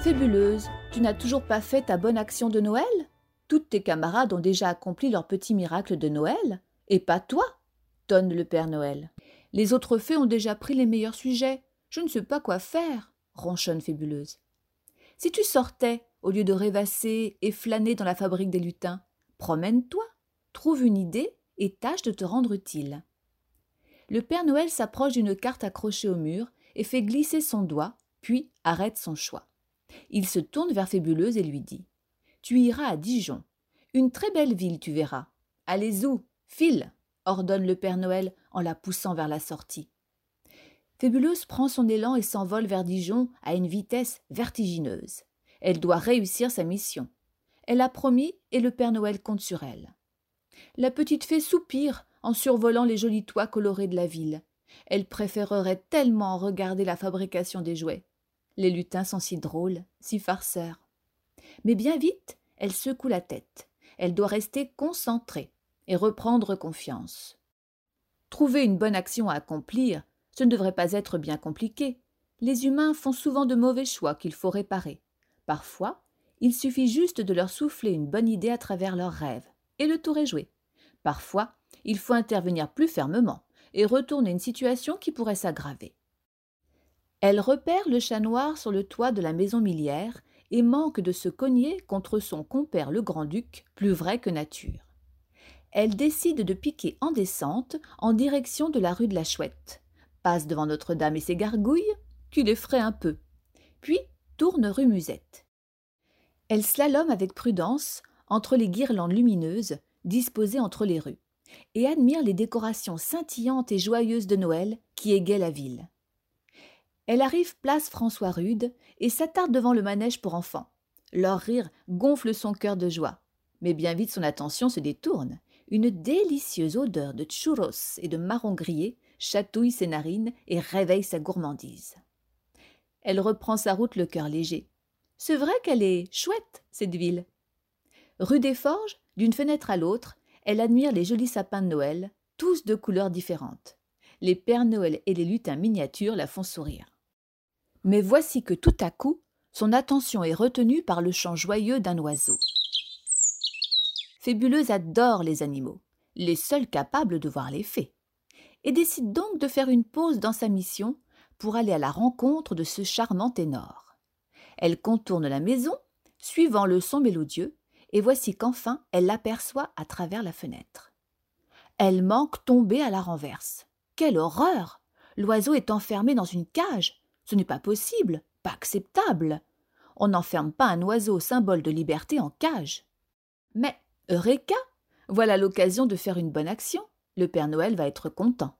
Fébuleuse, tu n'as toujours pas fait ta bonne action de Noël? Toutes tes camarades ont déjà accompli leur petit miracle de Noël, et pas toi tonne le Père Noël. Les autres fées ont déjà pris les meilleurs sujets. Je ne sais pas quoi faire, ronchonne Fébuleuse. Si tu sortais, au lieu de rêvasser et flâner dans la fabrique des lutins, promène-toi, trouve une idée et tâche de te rendre utile. Le Père Noël s'approche d'une carte accrochée au mur et fait glisser son doigt, puis arrête son choix. Il se tourne vers Fébuleuse et lui dit Tu iras à Dijon. Une très belle ville, tu verras. Allez où? File ordonne le Père Noël en la poussant vers la sortie. Fébuleuse prend son élan et s'envole vers Dijon à une vitesse vertigineuse. Elle doit réussir sa mission. Elle a promis et le Père Noël compte sur elle. La petite fée soupire en survolant les jolis toits colorés de la ville. Elle préférerait tellement regarder la fabrication des jouets. Les lutins sont si drôles, si farceurs. Mais bien vite, elle secoue la tête. Elle doit rester concentrée et reprendre confiance. Trouver une bonne action à accomplir, ce ne devrait pas être bien compliqué. Les humains font souvent de mauvais choix qu'il faut réparer. Parfois, il suffit juste de leur souffler une bonne idée à travers leurs rêves, et le tour est joué. Parfois, il faut intervenir plus fermement et retourner une situation qui pourrait s'aggraver. Elle repère le chat noir sur le toit de la maison millière et manque de se cogner contre son compère le grand-duc, plus vrai que nature. Elle décide de piquer en descente en direction de la rue de la Chouette, passe devant Notre-Dame et ses gargouilles, qui l'effraient un peu, puis tourne rue Musette. Elle slalome avec prudence entre les guirlandes lumineuses disposées entre les rues, et admire les décorations scintillantes et joyeuses de Noël qui égaient la ville. Elle arrive place François Rude et s'attarde devant le manège pour enfants. Leur rire gonfle son cœur de joie. Mais bien vite son attention se détourne. Une délicieuse odeur de churros et de marron grillé chatouille ses narines et réveille sa gourmandise. Elle reprend sa route le cœur léger. C'est vrai qu'elle est chouette, cette ville. Rue des Forges, d'une fenêtre à l'autre, elle admire les jolis sapins de Noël, tous de couleurs différentes. Les Pères Noël et les lutins miniatures la font sourire. Mais voici que tout à coup, son attention est retenue par le chant joyeux d'un oiseau. Fébuleuse adore les animaux, les seuls capables de voir les fées, et décide donc de faire une pause dans sa mission pour aller à la rencontre de ce charmant ténor. Elle contourne la maison, suivant le son mélodieux, et voici qu'enfin elle l'aperçoit à travers la fenêtre. Elle manque tomber à la renverse. Quelle horreur L'oiseau est enfermé dans une cage, ce n'est pas possible, pas acceptable. On n'enferme pas un oiseau symbole de liberté en cage. Mais, Eureka Voilà l'occasion de faire une bonne action. Le Père Noël va être content.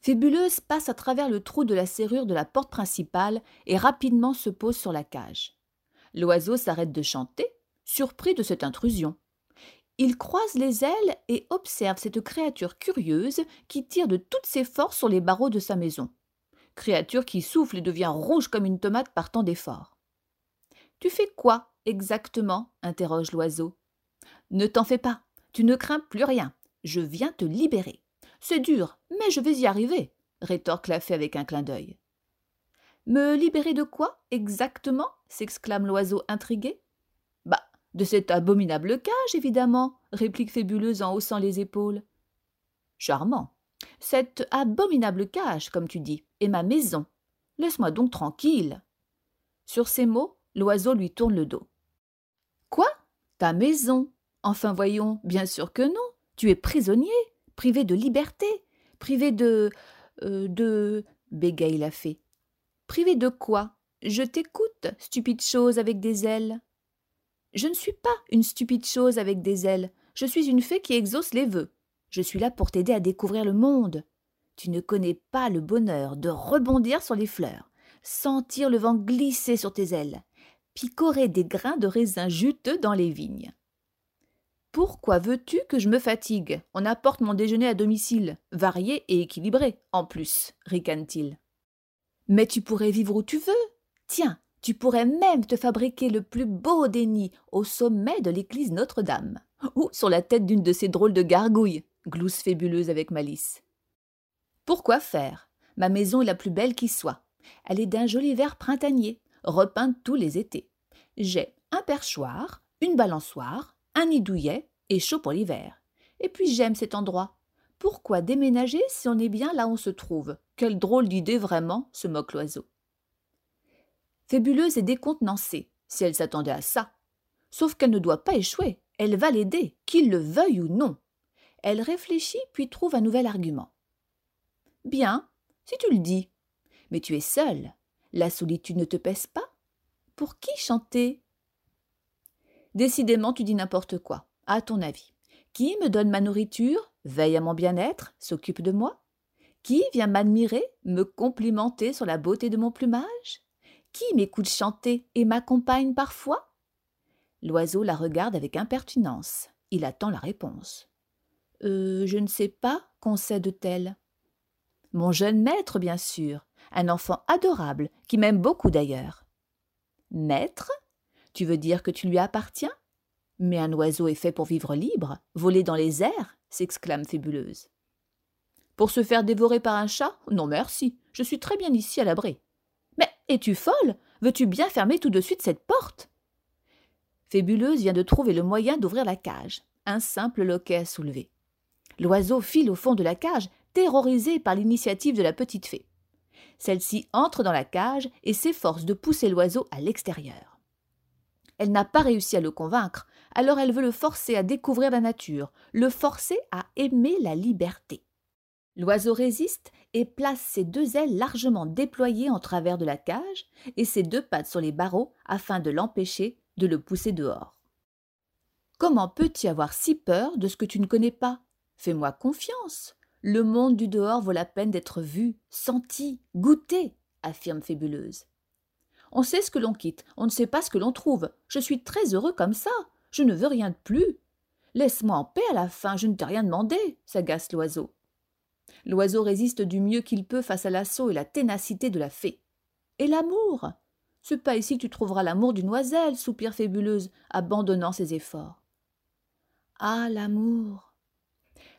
Fébuleuse passe à travers le trou de la serrure de la porte principale et rapidement se pose sur la cage. L'oiseau s'arrête de chanter, surpris de cette intrusion. Il croise les ailes et observe cette créature curieuse qui tire de toutes ses forces sur les barreaux de sa maison créature qui souffle et devient rouge comme une tomate par tant d'efforts. Tu fais quoi exactement? interroge l'oiseau. Ne t'en fais pas, tu ne crains plus rien, je viens te libérer. C'est dur, mais je vais y arriver, rétorque la fée avec un clin d'œil. Me libérer de quoi exactement? s'exclame l'oiseau intrigué. Bah, de cette abominable cage, évidemment, réplique Fébuleuse en haussant les épaules. Charmant. Cette abominable cage, comme tu dis, est ma maison. Laisse-moi donc tranquille. Sur ces mots, l'oiseau lui tourne le dos. Quoi? Ta maison? Enfin voyons, bien sûr que non. Tu es prisonnier, privé de liberté, privé de. Euh, de. bégaye la fée. Privé de quoi? Je t'écoute, stupide chose avec des ailes. Je ne suis pas une stupide chose avec des ailes. Je suis une fée qui exauce les vœux. Je suis là pour t'aider à découvrir le monde. Tu ne connais pas le bonheur de rebondir sur les fleurs, sentir le vent glisser sur tes ailes, picorer des grains de raisin juteux dans les vignes. Pourquoi veux-tu que je me fatigue? On apporte mon déjeuner à domicile, varié et équilibré, en plus, ricane-t-il. Mais tu pourrais vivre où tu veux. Tiens, tu pourrais même te fabriquer le plus beau des nids au sommet de l'église Notre-Dame, ou sur la tête d'une de ces drôles de gargouilles, glousse fébuleuse avec malice. Pourquoi faire? Ma maison est la plus belle qui soit. Elle est d'un joli vert printanier, repeinte tous les étés. J'ai un perchoir, une balançoire, un nid douillet et chaud pour l'hiver. Et puis j'aime cet endroit. Pourquoi déménager si on est bien là où on se trouve? Quelle drôle d'idée vraiment, se moque l'oiseau. Fébuleuse et décontenancée, si elle s'attendait à ça. Sauf qu'elle ne doit pas échouer, elle va l'aider, qu'il le veuille ou non. Elle réfléchit puis trouve un nouvel argument. Bien, si tu le dis. Mais tu es seule. La solitude ne te pèse pas Pour qui chanter? Décidément, tu dis n'importe quoi. À ton avis. Qui me donne ma nourriture, veille à mon bien-être, s'occupe de moi? Qui vient m'admirer, me complimenter sur la beauté de mon plumage? Qui m'écoute chanter et m'accompagne parfois? L'oiseau la regarde avec impertinence. Il attend la réponse. Euh, je ne sais pas, concède-t-elle. Mon jeune maître, bien sûr, un enfant adorable, qui m'aime beaucoup d'ailleurs. Maître Tu veux dire que tu lui appartiens? Mais un oiseau est fait pour vivre libre, voler dans les airs s'exclame Fébuleuse. Pour se faire dévorer par un chat? Non merci, je suis très bien ici à l'abri. Mais es-tu folle? Veux-tu bien fermer tout de suite cette porte? Fébuleuse vient de trouver le moyen d'ouvrir la cage, un simple loquet à soulever. L'oiseau file au fond de la cage, terrorisé par l'initiative de la petite fée. Celle-ci entre dans la cage et s'efforce de pousser l'oiseau à l'extérieur. Elle n'a pas réussi à le convaincre, alors elle veut le forcer à découvrir la nature, le forcer à aimer la liberté. L'oiseau résiste et place ses deux ailes largement déployées en travers de la cage et ses deux pattes sur les barreaux afin de l'empêcher de le pousser dehors. Comment peux-tu avoir si peur de ce que tu ne connais pas? Fais-moi confiance. Le monde du dehors vaut la peine d'être vu, senti, goûté, affirme Fébuleuse. On sait ce que l'on quitte, on ne sait pas ce que l'on trouve. Je suis très heureux comme ça. Je ne veux rien de plus. Laisse-moi en paix à la fin, je ne t'ai rien demandé, s'agace l'oiseau. L'oiseau résiste du mieux qu'il peut face à l'assaut et la ténacité de la fée. Et l'amour? C'est pas ici que tu trouveras l'amour d'une oiselle, soupire Fébuleuse, abandonnant ses efforts. Ah, l'amour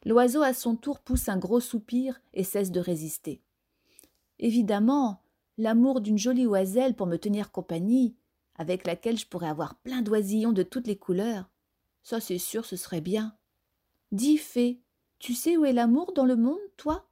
L'oiseau à son tour pousse un gros soupir et cesse de résister. Évidemment, l'amour d'une jolie oiselle pour me tenir compagnie, avec laquelle je pourrais avoir plein d'oisillons de toutes les couleurs. Ça, c'est sûr, ce serait bien. Dis, fée, tu sais où est l'amour dans le monde, toi?